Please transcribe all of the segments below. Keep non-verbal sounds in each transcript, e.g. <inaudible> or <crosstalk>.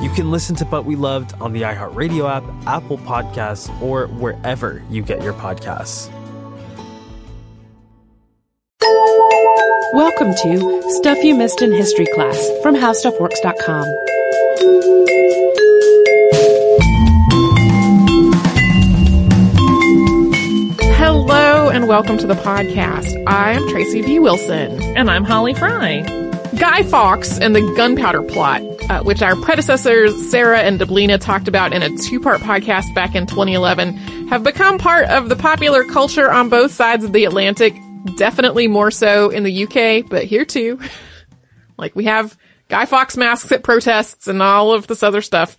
You can listen to But We Loved on the iHeartRadio app, Apple Podcasts, or wherever you get your podcasts. Welcome to Stuff You Missed in History Class from HowStuffWorks.com. Hello and welcome to the podcast. I'm Tracy V. Wilson. And I'm Holly Fry. Guy Fawkes and the gunpowder plot, uh, which our predecessors Sarah and Deblina talked about in a two-part podcast back in 2011, have become part of the popular culture on both sides of the Atlantic. Definitely more so in the UK, but here too. <laughs> like we have Guy Fawkes masks at protests and all of this other stuff.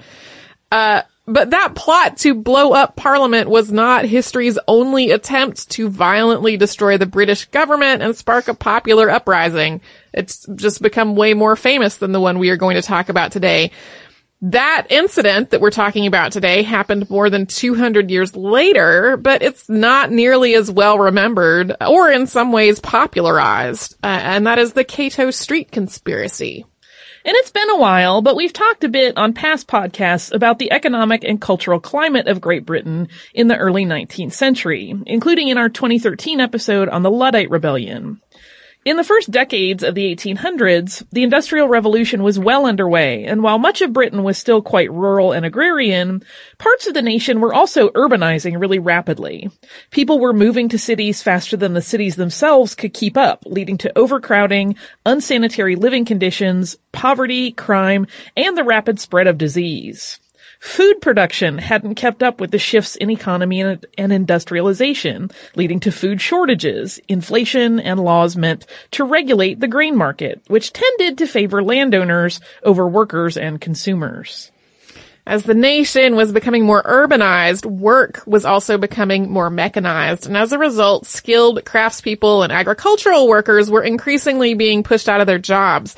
Uh, but that plot to blow up Parliament was not history's only attempt to violently destroy the British government and spark a popular uprising. It's just become way more famous than the one we are going to talk about today. That incident that we're talking about today happened more than 200 years later, but it's not nearly as well remembered or in some ways popularized. Uh, and that is the Cato Street conspiracy. And it's been a while, but we've talked a bit on past podcasts about the economic and cultural climate of Great Britain in the early 19th century, including in our 2013 episode on the Luddite Rebellion. In the first decades of the 1800s, the Industrial Revolution was well underway, and while much of Britain was still quite rural and agrarian, parts of the nation were also urbanizing really rapidly. People were moving to cities faster than the cities themselves could keep up, leading to overcrowding, unsanitary living conditions, poverty, crime, and the rapid spread of disease. Food production hadn't kept up with the shifts in economy and, industrialization, leading to food shortages. Inflation and laws meant to regulate the grain market, which tended to favor landowners over workers and consumers. As the nation was becoming more urbanized, work was also becoming more mechanized, and as a result, skilled craftspeople and agricultural workers were increasingly being pushed out of their jobs.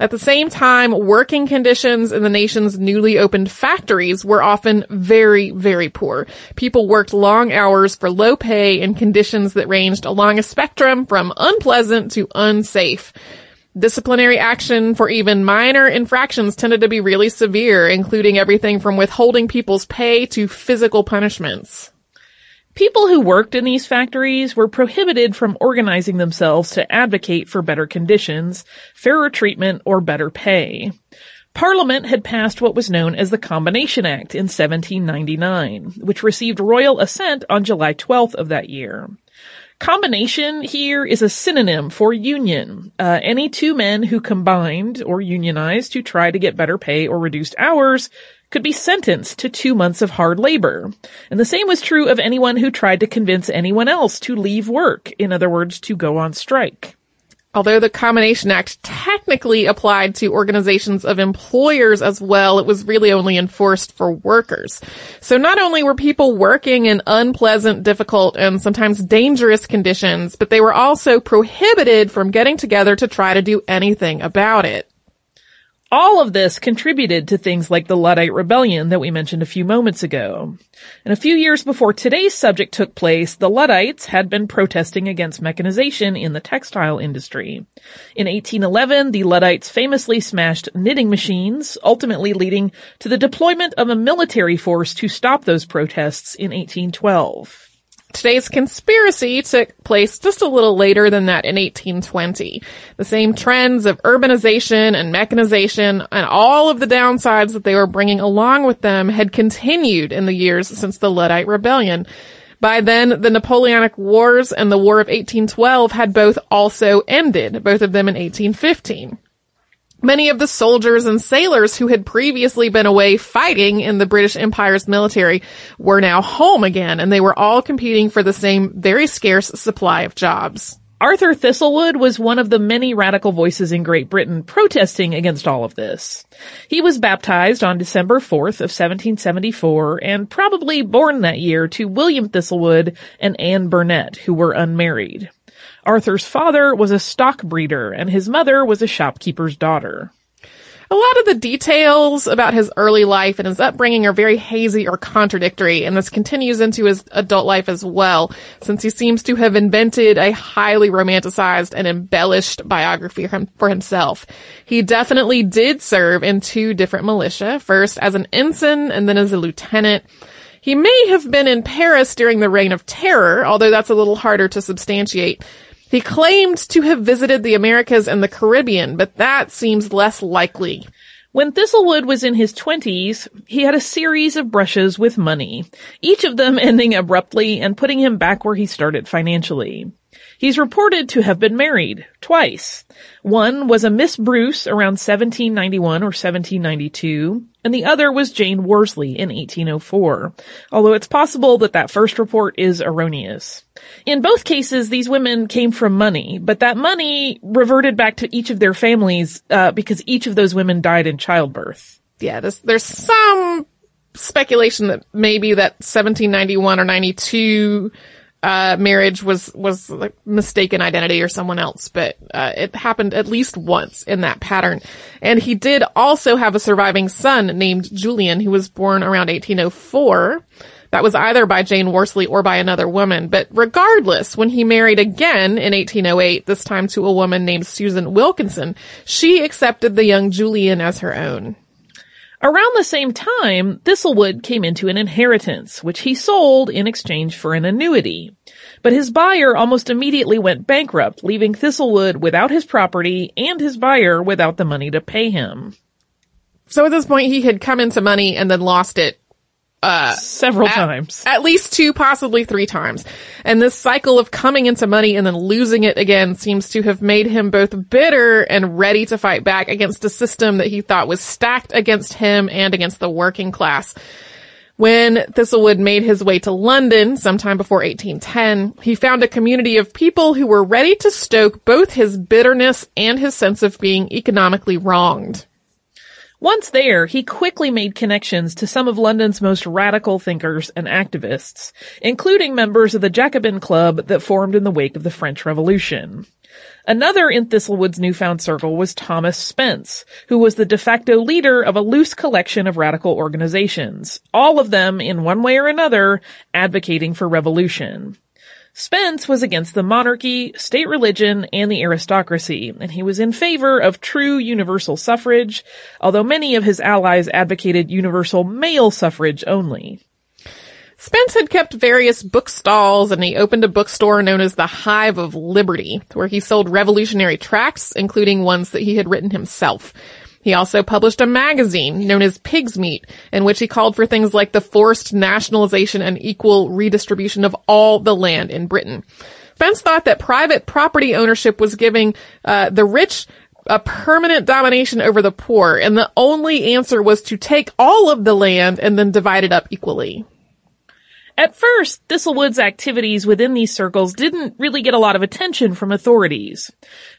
At the same time, working conditions in the nation's newly opened factories were often very, very poor. People worked long hours for low pay in conditions that ranged along a spectrum from unpleasant to unsafe. Disciplinary action for even minor infractions tended to be really severe, including everything from withholding people's pay to physical punishments. People who worked in these factories were prohibited from organizing themselves to advocate for better conditions, fairer treatment, or better pay. Parliament had passed what was known as the Combination Act in 1799, which received royal assent on July 12th of that year. Combination here is a synonym for union. Uh, any two men who combined or unionized to try to get better pay or reduced hours could be sentenced to two months of hard labor. And the same was true of anyone who tried to convince anyone else to leave work, in other words, to go on strike. Although the Combination Act technically applied to organizations of employers as well, it was really only enforced for workers. So not only were people working in unpleasant, difficult, and sometimes dangerous conditions, but they were also prohibited from getting together to try to do anything about it. All of this contributed to things like the Luddite Rebellion that we mentioned a few moments ago. And a few years before today's subject took place, the Luddites had been protesting against mechanization in the textile industry. In 1811, the Luddites famously smashed knitting machines, ultimately leading to the deployment of a military force to stop those protests in 1812. Today's conspiracy took place just a little later than that in 1820. The same trends of urbanization and mechanization and all of the downsides that they were bringing along with them had continued in the years since the Luddite Rebellion. By then, the Napoleonic Wars and the War of 1812 had both also ended, both of them in 1815. Many of the soldiers and sailors who had previously been away fighting in the British Empire's military were now home again, and they were all competing for the same very scarce supply of jobs. Arthur Thistlewood was one of the many radical voices in Great Britain protesting against all of this. He was baptized on December 4th of 1774 and probably born that year to William Thistlewood and Anne Burnett, who were unmarried. Arthur's father was a stock breeder and his mother was a shopkeeper's daughter. A lot of the details about his early life and his upbringing are very hazy or contradictory, and this continues into his adult life as well, since he seems to have invented a highly romanticized and embellished biography for himself. He definitely did serve in two different militia, first as an ensign and then as a lieutenant. He may have been in Paris during the Reign of Terror, although that's a little harder to substantiate. He claimed to have visited the Americas and the Caribbean, but that seems less likely. When Thistlewood was in his twenties, he had a series of brushes with money, each of them ending abruptly and putting him back where he started financially. He's reported to have been married twice. One was a Miss Bruce around 1791 or 1792, and the other was Jane Worsley in 1804, although it's possible that that first report is erroneous. In both cases, these women came from money, but that money reverted back to each of their families uh, because each of those women died in childbirth. Yeah, there's, there's some speculation that maybe that 1791 or 92 uh, marriage was was like mistaken identity or someone else, but uh, it happened at least once in that pattern. And he did also have a surviving son named Julian, who was born around 1804. That was either by Jane Worsley or by another woman. But regardless, when he married again in 1808, this time to a woman named Susan Wilkinson, she accepted the young Julian as her own. Around the same time, Thistlewood came into an inheritance, which he sold in exchange for an annuity. But his buyer almost immediately went bankrupt, leaving Thistlewood without his property and his buyer without the money to pay him. So at this point, he had come into money and then lost it uh, several at, times. At least two, possibly three times. And this cycle of coming into money and then losing it again seems to have made him both bitter and ready to fight back against a system that he thought was stacked against him and against the working class. When Thistlewood made his way to London sometime before 1810, he found a community of people who were ready to stoke both his bitterness and his sense of being economically wronged. Once there, he quickly made connections to some of London's most radical thinkers and activists, including members of the Jacobin Club that formed in the wake of the French Revolution. Another in Thistlewood's newfound circle was Thomas Spence, who was the de facto leader of a loose collection of radical organizations, all of them, in one way or another, advocating for revolution. Spence was against the monarchy, state religion, and the aristocracy, and he was in favor of true universal suffrage, although many of his allies advocated universal male suffrage only. Spence had kept various book stalls and he opened a bookstore known as the Hive of Liberty, where he sold revolutionary tracts, including ones that he had written himself. He also published a magazine known as Pig's Meat, in which he called for things like the forced nationalization and equal redistribution of all the land in Britain. Spence thought that private property ownership was giving uh, the rich a permanent domination over the poor, and the only answer was to take all of the land and then divide it up equally. At first, Thistlewood's activities within these circles didn't really get a lot of attention from authorities.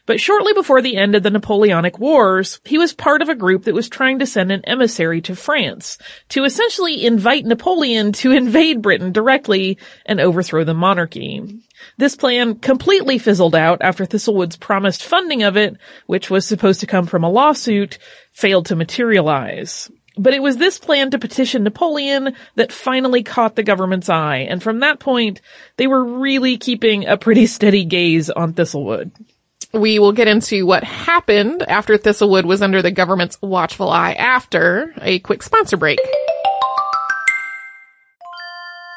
But shortly before the end of the Napoleonic Wars, he was part of a group that was trying to send an emissary to France to essentially invite Napoleon to <laughs> invade Britain directly and overthrow the monarchy. This plan completely fizzled out after Thistlewood's promised funding of it, which was supposed to come from a lawsuit, failed to materialize. But it was this plan to petition Napoleon that finally caught the government's eye, and from that point, they were really keeping a pretty steady gaze on Thistlewood. We will get into what happened after Thistlewood was under the government's watchful eye after a quick sponsor break.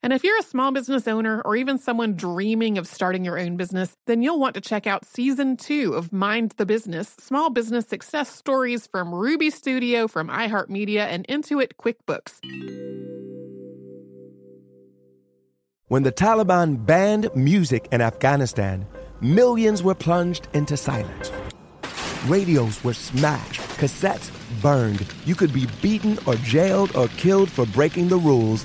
And if you're a small business owner or even someone dreaming of starting your own business, then you'll want to check out season two of Mind the Business Small Business Success Stories from Ruby Studio, from iHeartMedia, and Intuit QuickBooks. When the Taliban banned music in Afghanistan, millions were plunged into silence. Radios were smashed, cassettes burned. You could be beaten or jailed or killed for breaking the rules.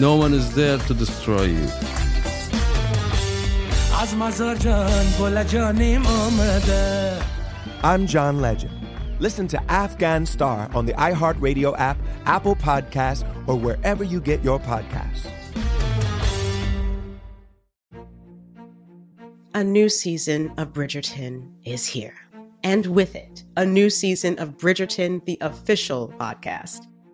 No one is there to destroy you. I'm John Legend. Listen to Afghan Star on the iHeartRadio app, Apple Podcasts, or wherever you get your podcasts. A new season of Bridgerton is here. And with it, a new season of Bridgerton, the official podcast.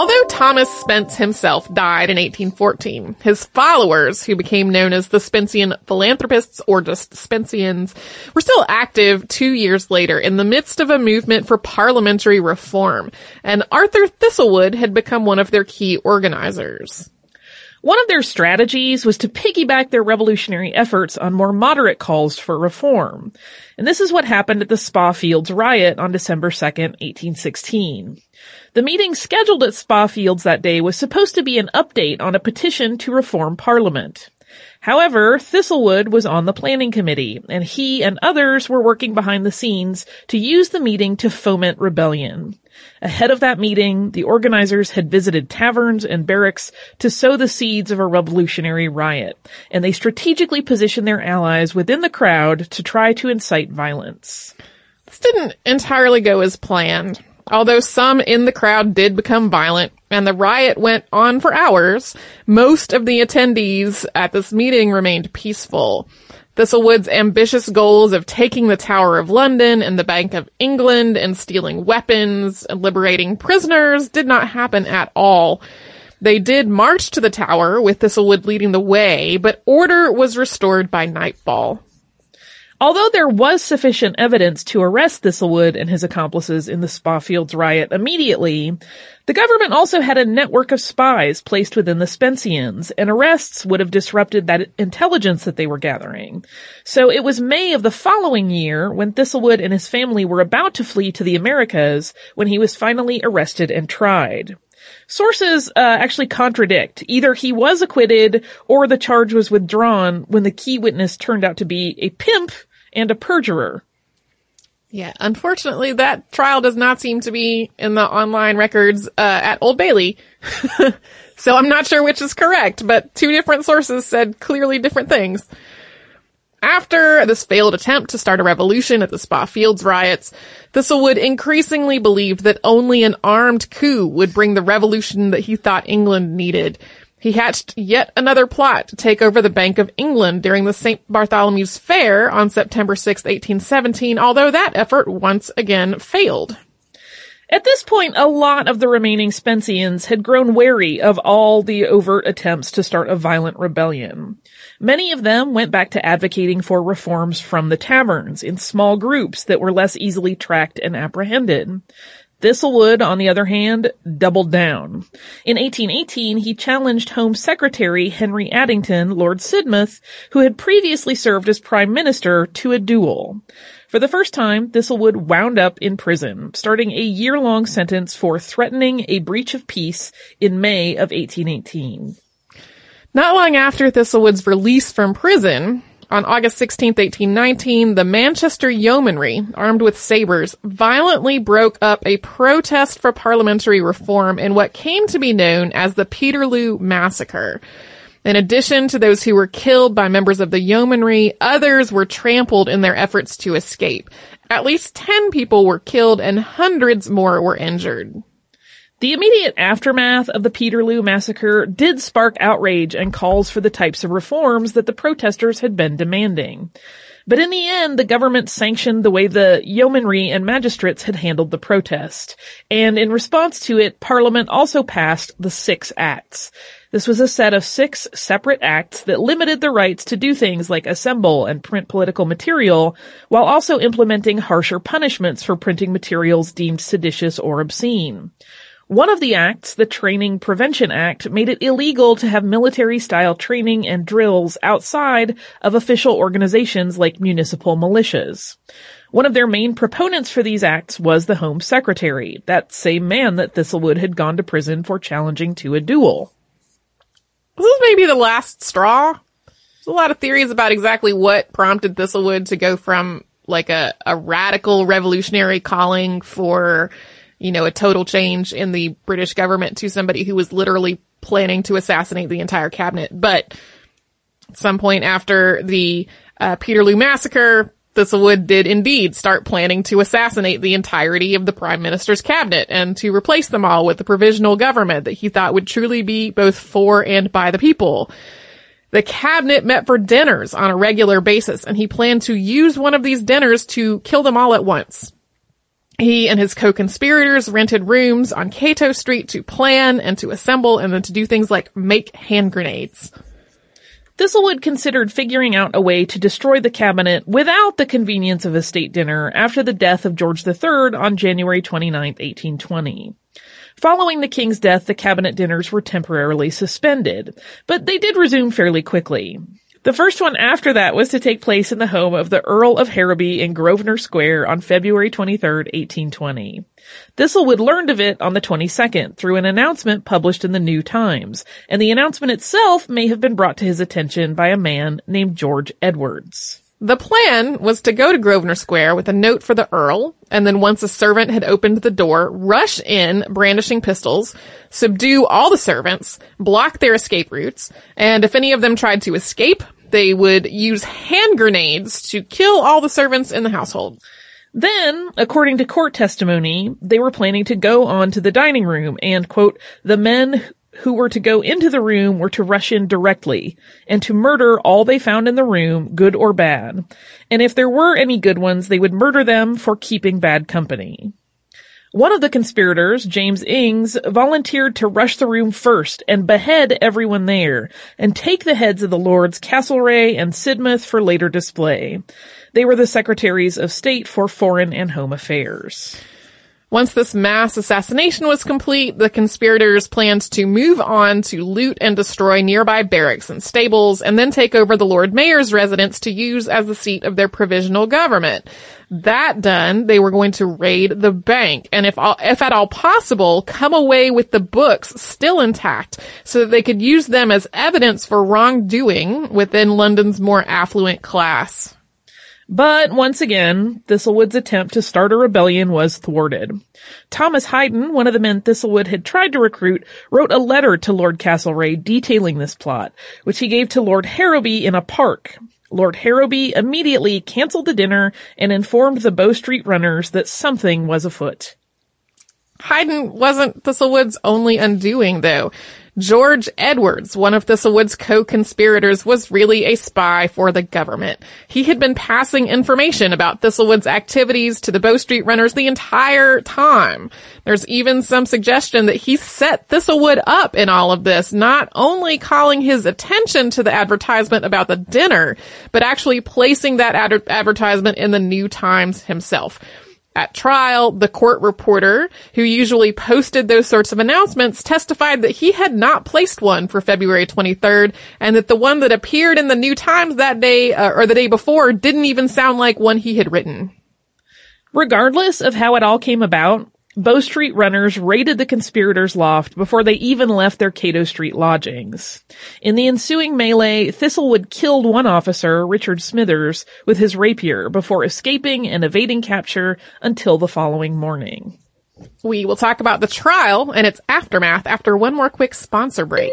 Although Thomas Spence himself died in 1814, his followers, who became known as the Spencean philanthropists or just Spenceans, were still active two years later in the midst of a movement for parliamentary reform, and Arthur Thistlewood had become one of their key organizers. One of their strategies was to piggyback their revolutionary efforts on more moderate calls for reform. And this is what happened at the Spa Fields riot on December 2nd, 1816. The meeting scheduled at Spa Fields that day was supposed to be an update on a petition to reform Parliament. However, Thistlewood was on the planning committee, and he and others were working behind the scenes to use the meeting to foment rebellion. Ahead of that meeting, the organizers had visited taverns and barracks to sow the seeds of a revolutionary riot, and they strategically positioned their allies within the crowd to try to incite violence. This didn't entirely go as planned. Although some in the crowd did become violent and the riot went on for hours, most of the attendees at this meeting remained peaceful. Thistlewood's ambitious goals of taking the Tower of London and the Bank of England and stealing weapons and liberating prisoners did not happen at all. They did march to the tower with Thistlewood leading the way, but order was restored by nightfall. Although there was sufficient evidence to arrest Thistlewood and his accomplices in the Spa Fields riot immediately, the government also had a network of spies placed within the Spenceans, and arrests would have disrupted that intelligence that they were gathering. So it was May of the following year when Thistlewood and his family were about to flee to the Americas when he was finally arrested and tried. Sources uh, actually contradict. Either he was acquitted or the charge was withdrawn when the key witness turned out to be a pimp and a perjurer. Yeah, unfortunately, that trial does not seem to be in the online records uh, at Old Bailey. <laughs> so I'm not sure which is correct, but two different sources said clearly different things. After this failed attempt to start a revolution at the Spa Fields riots, Thistlewood increasingly believed that only an armed coup would bring the revolution that he thought England needed. He hatched yet another plot to take over the Bank of England during the St. Bartholomew's Fair on September 6, 1817, although that effort once again failed. At this point, a lot of the remaining Spenceans had grown wary of all the overt attempts to start a violent rebellion. Many of them went back to advocating for reforms from the taverns in small groups that were less easily tracked and apprehended. Thistlewood, on the other hand, doubled down. In 1818, he challenged Home Secretary Henry Addington, Lord Sidmouth, who had previously served as Prime Minister, to a duel. For the first time, Thistlewood wound up in prison, starting a year-long sentence for threatening a breach of peace in May of 1818. Not long after Thistlewood's release from prison, on August 16, 1819, the Manchester Yeomanry, armed with sabers, violently broke up a protest for parliamentary reform in what came to be known as the Peterloo Massacre. In addition to those who were killed by members of the yeomanry, others were trampled in their efforts to escape. At least 10 people were killed and hundreds more were injured. The immediate aftermath of the Peterloo massacre did spark outrage and calls for the types of reforms that the protesters had been demanding. But in the end, the government sanctioned the way the yeomanry and magistrates had handled the protest. And in response to it, Parliament also passed the Six Acts. This was a set of six separate acts that limited the rights to do things like assemble and print political material, while also implementing harsher punishments for printing materials deemed seditious or obscene. One of the acts, the Training Prevention Act, made it illegal to have military style training and drills outside of official organizations like municipal militias. One of their main proponents for these acts was the Home Secretary, that same man that Thistlewood had gone to prison for challenging to a duel. This is maybe the last straw. There's a lot of theories about exactly what prompted Thistlewood to go from like a, a radical revolutionary calling for you know, a total change in the British government to somebody who was literally planning to assassinate the entire cabinet. But At some point after the uh, Peterloo massacre, Thistlewood did indeed start planning to assassinate the entirety of the prime minister's cabinet and to replace them all with a provisional government that he thought would truly be both for and by the people. The cabinet met for dinners on a regular basis and he planned to use one of these dinners to kill them all at once. He and his co-conspirators rented rooms on Cato Street to plan and to assemble and then to do things like make hand grenades. Thistlewood considered figuring out a way to destroy the cabinet without the convenience of a state dinner after the death of George III on January 29, 1820. Following the king's death, the cabinet dinners were temporarily suspended, but they did resume fairly quickly. The first one after that was to take place in the home of the Earl of Harrowby in Grosvenor Square on February 23, 1820. Thistlewood learned of it on the 22nd through an announcement published in the New Times, and the announcement itself may have been brought to his attention by a man named George Edwards. The plan was to go to Grosvenor Square with a note for the Earl, and then once a servant had opened the door, rush in brandishing pistols, subdue all the servants, block their escape routes, and if any of them tried to escape, they would use hand grenades to kill all the servants in the household. Then, according to court testimony, they were planning to go on to the dining room and, quote, the men who were to go into the room were to rush in directly and to murder all they found in the room, good or bad. And if there were any good ones, they would murder them for keeping bad company. One of the conspirators, James Ings, volunteered to rush the room first and behead everyone there and take the heads of the lords Castlereagh and Sidmouth for later display. They were the secretaries of state for foreign and home affairs. Once this mass assassination was complete, the conspirators planned to move on to loot and destroy nearby barracks and stables, and then take over the Lord Mayor's residence to use as the seat of their provisional government. That done, they were going to raid the bank, and if all, if at all possible, come away with the books still intact, so that they could use them as evidence for wrongdoing within London's more affluent class. But once again, Thistlewood's attempt to start a rebellion was thwarted. Thomas Hayden, one of the men Thistlewood had tried to recruit, wrote a letter to Lord Castlereagh detailing this plot, which he gave to Lord Harrowby in a park. Lord Harrowby immediately canceled the dinner and informed the Bow Street runners that something was afoot. Hayden wasn't Thistlewood's only undoing though. George Edwards, one of Thistlewood's co-conspirators, was really a spy for the government. He had been passing information about Thistlewood's activities to the Bow Street runners the entire time. There's even some suggestion that he set Thistlewood up in all of this, not only calling his attention to the advertisement about the dinner, but actually placing that ad- advertisement in the New Times himself. At trial, the court reporter, who usually posted those sorts of announcements, testified that he had not placed one for February 23rd, and that the one that appeared in the New Times that day, uh, or the day before, didn't even sound like one he had written. Regardless of how it all came about, Bow Street runners raided the conspirators' loft before they even left their Cato Street lodgings. In the ensuing melee, Thistlewood killed one officer, Richard Smithers, with his rapier before escaping and evading capture until the following morning. We will talk about the trial and its aftermath after one more quick sponsor break.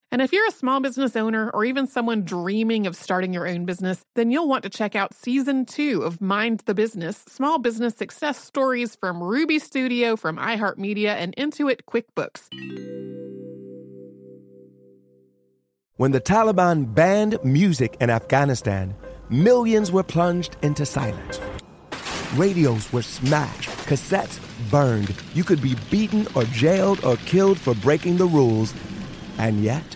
And if you're a small business owner or even someone dreaming of starting your own business, then you'll want to check out season two of Mind the Business Small Business Success Stories from Ruby Studio, from iHeartMedia, and Intuit QuickBooks. When the Taliban banned music in Afghanistan, millions were plunged into silence. Radios were smashed Cassettes burned. You could be beaten or jailed or killed for breaking the rules. And yet,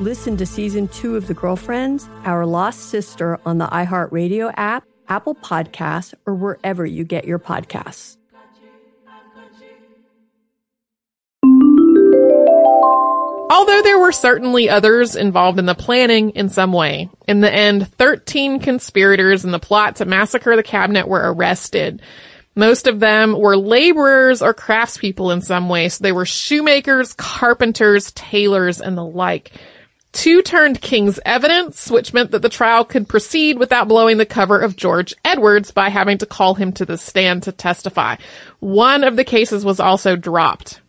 Listen to season two of The Girlfriends, Our Lost Sister on the iHeartRadio app, Apple Podcasts, or wherever you get your podcasts. Although there were certainly others involved in the planning in some way, in the end, 13 conspirators in the plot to massacre the cabinet were arrested. Most of them were laborers or craftspeople in some way, so they were shoemakers, carpenters, tailors, and the like. Two turned king's evidence, which meant that the trial could proceed without blowing the cover of George Edwards by having to call him to the stand to testify. One of the cases was also dropped.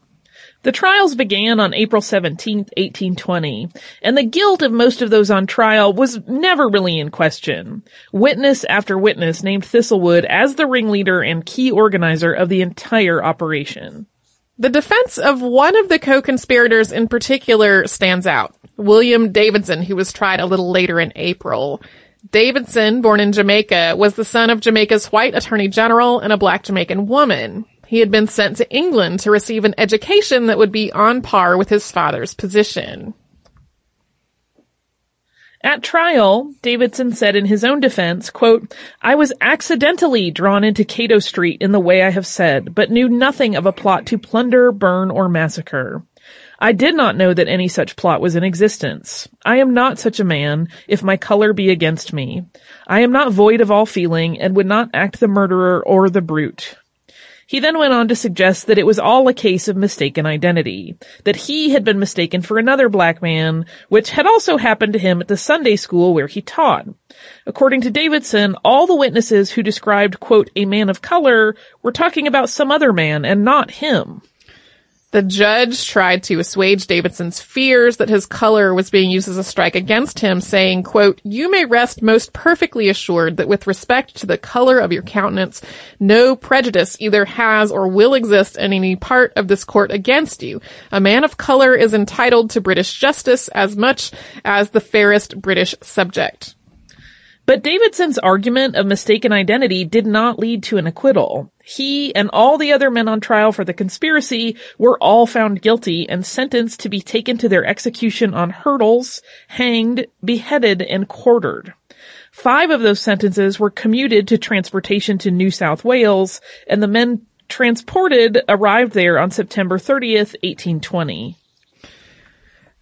The trials began on April 17, 1820, and the guilt of most of those on trial was never really in question. Witness after witness named Thistlewood as the ringleader and key organizer of the entire operation. The defense of one of the co-conspirators in particular stands out. William Davidson, who was tried a little later in April. Davidson, born in Jamaica, was the son of Jamaica's white attorney general and a black Jamaican woman. He had been sent to England to receive an education that would be on par with his father's position. At trial, Davidson said in his own defense, quote, I was accidentally drawn into Cato Street in the way I have said, but knew nothing of a plot to plunder, burn, or massacre. I did not know that any such plot was in existence. I am not such a man, if my color be against me. I am not void of all feeling, and would not act the murderer or the brute. He then went on to suggest that it was all a case of mistaken identity, that he had been mistaken for another black man, which had also happened to him at the Sunday school where he taught. According to Davidson, all the witnesses who described, quote, a man of color were talking about some other man and not him. The judge tried to assuage Davidson's fears that his color was being used as a strike against him, saying, quote, you may rest most perfectly assured that with respect to the color of your countenance, no prejudice either has or will exist in any part of this court against you. A man of color is entitled to British justice as much as the fairest British subject. But Davidson's argument of mistaken identity did not lead to an acquittal. He and all the other men on trial for the conspiracy were all found guilty and sentenced to be taken to their execution on hurdles, hanged, beheaded, and quartered. Five of those sentences were commuted to transportation to New South Wales, and the men transported arrived there on September 30th, 1820.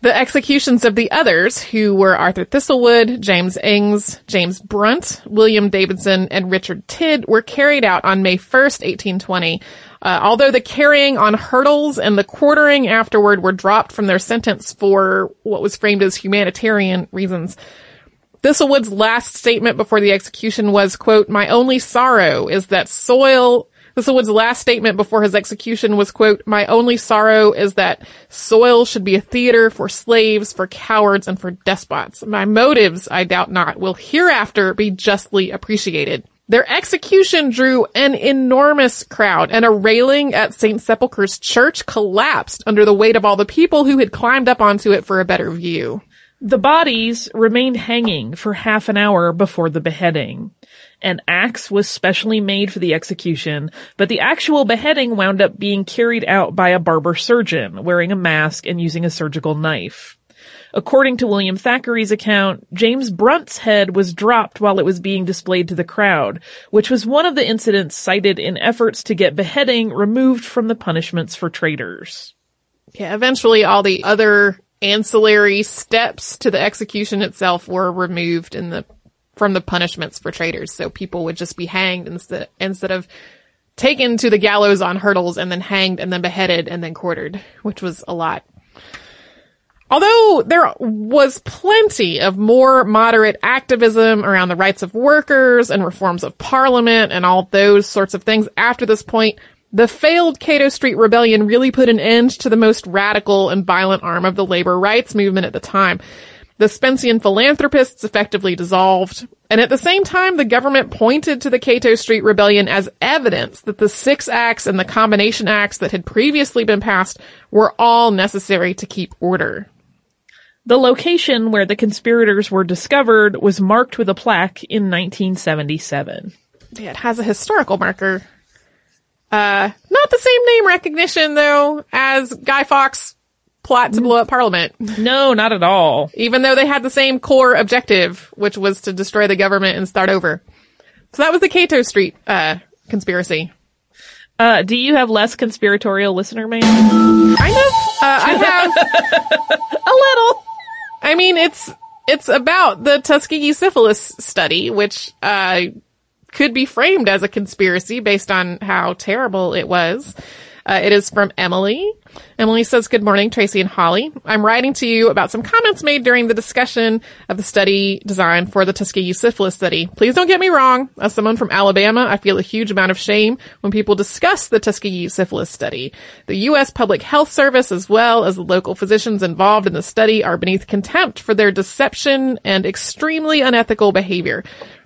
The executions of the others, who were Arthur Thistlewood, James Ings, James Brunt, William Davidson, and Richard Tidd, were carried out on May 1st, 1820. Uh, although the carrying on hurdles and the quartering afterward were dropped from their sentence for what was framed as humanitarian reasons. Thistlewood's last statement before the execution was, quote, my only sorrow is that soil Thistlewood's last statement before his execution was, quote, my only sorrow is that soil should be a theater for slaves, for cowards, and for despots. My motives, I doubt not, will hereafter be justly appreciated. Their execution drew an enormous crowd and a railing at St. Sepulchre's church collapsed under the weight of all the people who had climbed up onto it for a better view. The bodies remained hanging for half an hour before the beheading. An axe was specially made for the execution, but the actual beheading wound up being carried out by a barber surgeon wearing a mask and using a surgical knife. According to William Thackeray's account, James Brunt's head was dropped while it was being displayed to the crowd, which was one of the incidents cited in efforts to get beheading removed from the punishments for traitors. Yeah, eventually all the other ancillary steps to the execution itself were removed in the from the punishments for traitors. So people would just be hanged instead instead of taken to the gallows on hurdles and then hanged and then beheaded and then quartered, which was a lot. Although there was plenty of more moderate activism around the rights of workers and reforms of parliament and all those sorts of things after this point, the failed Cato Street Rebellion really put an end to the most radical and violent arm of the labor rights movement at the time. The Spencean philanthropists effectively dissolved, and at the same time, the government pointed to the Cato Street Rebellion as evidence that the Six Acts and the Combination Acts that had previously been passed were all necessary to keep order. The location where the conspirators were discovered was marked with a plaque in 1977. Yeah, it has a historical marker. Uh, not the same name recognition though as Guy Fawkes plot to blow up Parliament. No, not at all. Even though they had the same core objective, which was to destroy the government and start over. So that was the Cato Street uh, conspiracy. Uh, do you have less conspiratorial listener mail? Kind of. Uh, I <laughs> have a little. I mean, it's it's about the Tuskegee syphilis study, which uh, could be framed as a conspiracy based on how terrible it was. Uh, it is from Emily. Emily says, good morning, Tracy and Holly. I'm writing to you about some comments made during the discussion of the study design for the Tuskegee syphilis study. Please don't get me wrong. As someone from Alabama, I feel a huge amount of shame when people discuss the Tuskegee syphilis study. The U.S. Public Health Service, as well as the local physicians involved in the study, are beneath contempt for their deception and extremely unethical behavior.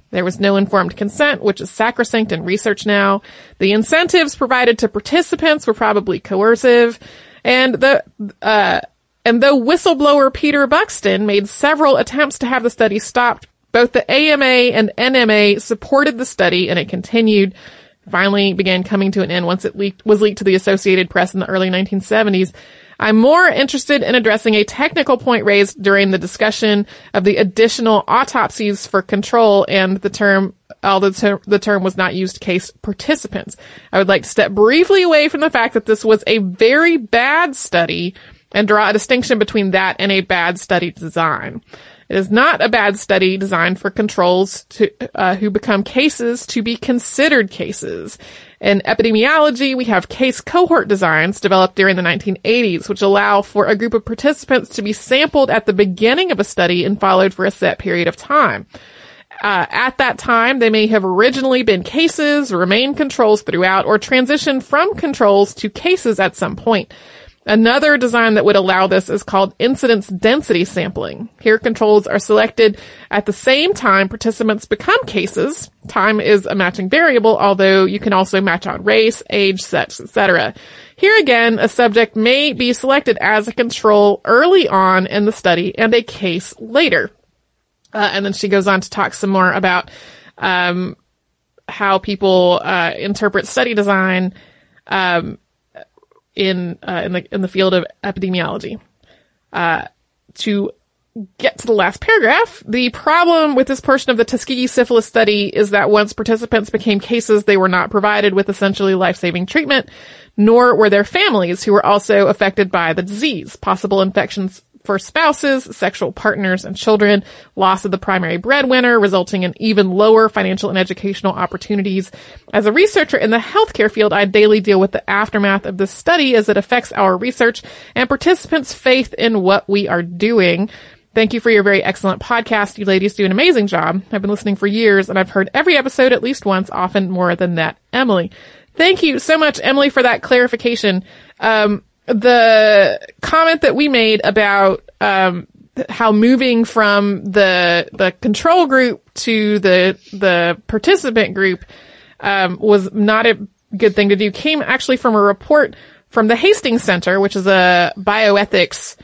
There was no informed consent, which is sacrosanct in research now. The incentives provided to participants were probably coercive. And the, uh, and though whistleblower Peter Buxton made several attempts to have the study stopped, both the AMA and NMA supported the study and it continued, finally began coming to an end once it leaked, was leaked to the Associated Press in the early 1970s. I'm more interested in addressing a technical point raised during the discussion of the additional autopsies for control and the term although the term, the term was not used case participants. I would like to step briefly away from the fact that this was a very bad study and draw a distinction between that and a bad study design. It is not a bad study designed for controls to, uh, who become cases to be considered cases. In epidemiology, we have case cohort designs developed during the 1980s, which allow for a group of participants to be sampled at the beginning of a study and followed for a set period of time. Uh, at that time, they may have originally been cases, remained controls throughout, or transitioned from controls to cases at some point. Another design that would allow this is called incidence density sampling. Here controls are selected at the same time participants become cases. Time is a matching variable, although you can also match on race, age, sex, etc. Here again, a subject may be selected as a control early on in the study and a case later. Uh, and then she goes on to talk some more about um, how people uh, interpret study design um, in uh, in the in the field of epidemiology. Uh, to get to the last paragraph, the problem with this portion of the Tuskegee syphilis study is that once participants became cases, they were not provided with essentially life-saving treatment, nor were their families who were also affected by the disease. Possible infections for spouses, sexual partners, and children, loss of the primary breadwinner, resulting in even lower financial and educational opportunities. As a researcher in the healthcare field, I daily deal with the aftermath of this study as it affects our research and participants' faith in what we are doing. Thank you for your very excellent podcast. You ladies do an amazing job. I've been listening for years and I've heard every episode at least once, often more than that. Emily. Thank you so much, Emily, for that clarification. Um, the comment that we made about um, how moving from the the control group to the the participant group um, was not a good thing to do came actually from a report from the Hastings Center, which is a bioethics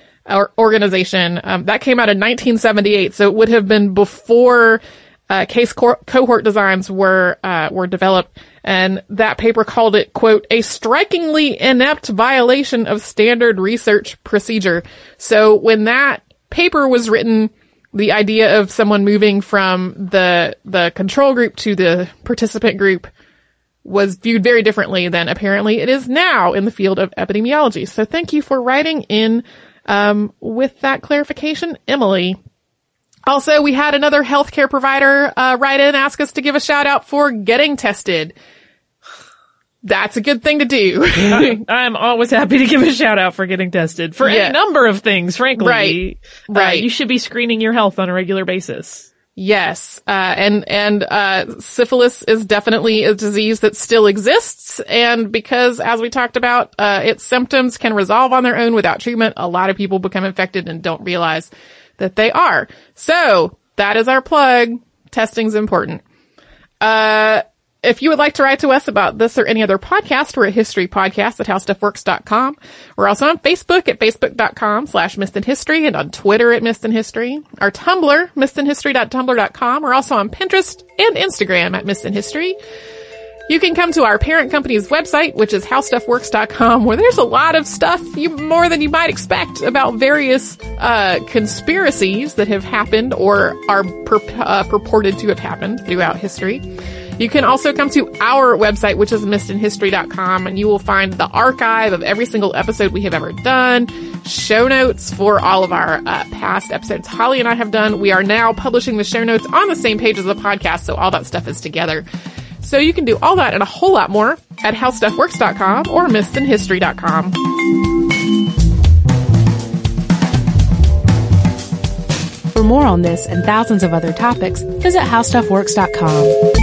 organization um, that came out in 1978. So it would have been before uh, case co- cohort designs were uh, were developed, and that paper called it "quote a strikingly inept violation of standard research procedure." So when that paper was written, the idea of someone moving from the the control group to the participant group was viewed very differently than apparently it is now in the field of epidemiology. So thank you for writing in um, with that clarification, Emily. Also, we had another healthcare provider uh, write in ask us to give a shout out for getting tested. <sighs> That's a good thing to do. <laughs> <laughs> I'm always happy to give a shout out for getting tested for Yeah. any number of things, frankly. Right. Uh, Right. you should be screening your health on a regular basis. Yes, uh, and and uh, syphilis is definitely a disease that still exists, and because, as we talked about, uh, its symptoms can resolve on their own without treatment. A lot of people become infected and don't realize that they are. So that is our plug. Testing's important. Uh, if you would like to write to us about this or any other podcast, we're at History Podcast at HowStuffWorks.com. We're also on Facebook at Facebook.com slash History and on Twitter at Missed in History. Our Tumblr, MissedInHistory.tumblr.com. We're also on Pinterest and Instagram at in History. You can come to our parent company's website, which is howstuffworks.com, where there's a lot of stuff you more than you might expect about various uh, conspiracies that have happened or are pur- uh, purported to have happened throughout history. You can also come to our website, which is missedinhistory.com, and you will find the archive of every single episode we have ever done, show notes for all of our uh, past episodes Holly and I have done. We are now publishing the show notes on the same page as the podcast, so all that stuff is together. So you can do all that and a whole lot more at howstuffworks.com or missedinhistory.com. For more on this and thousands of other topics, visit howstuffworks.com.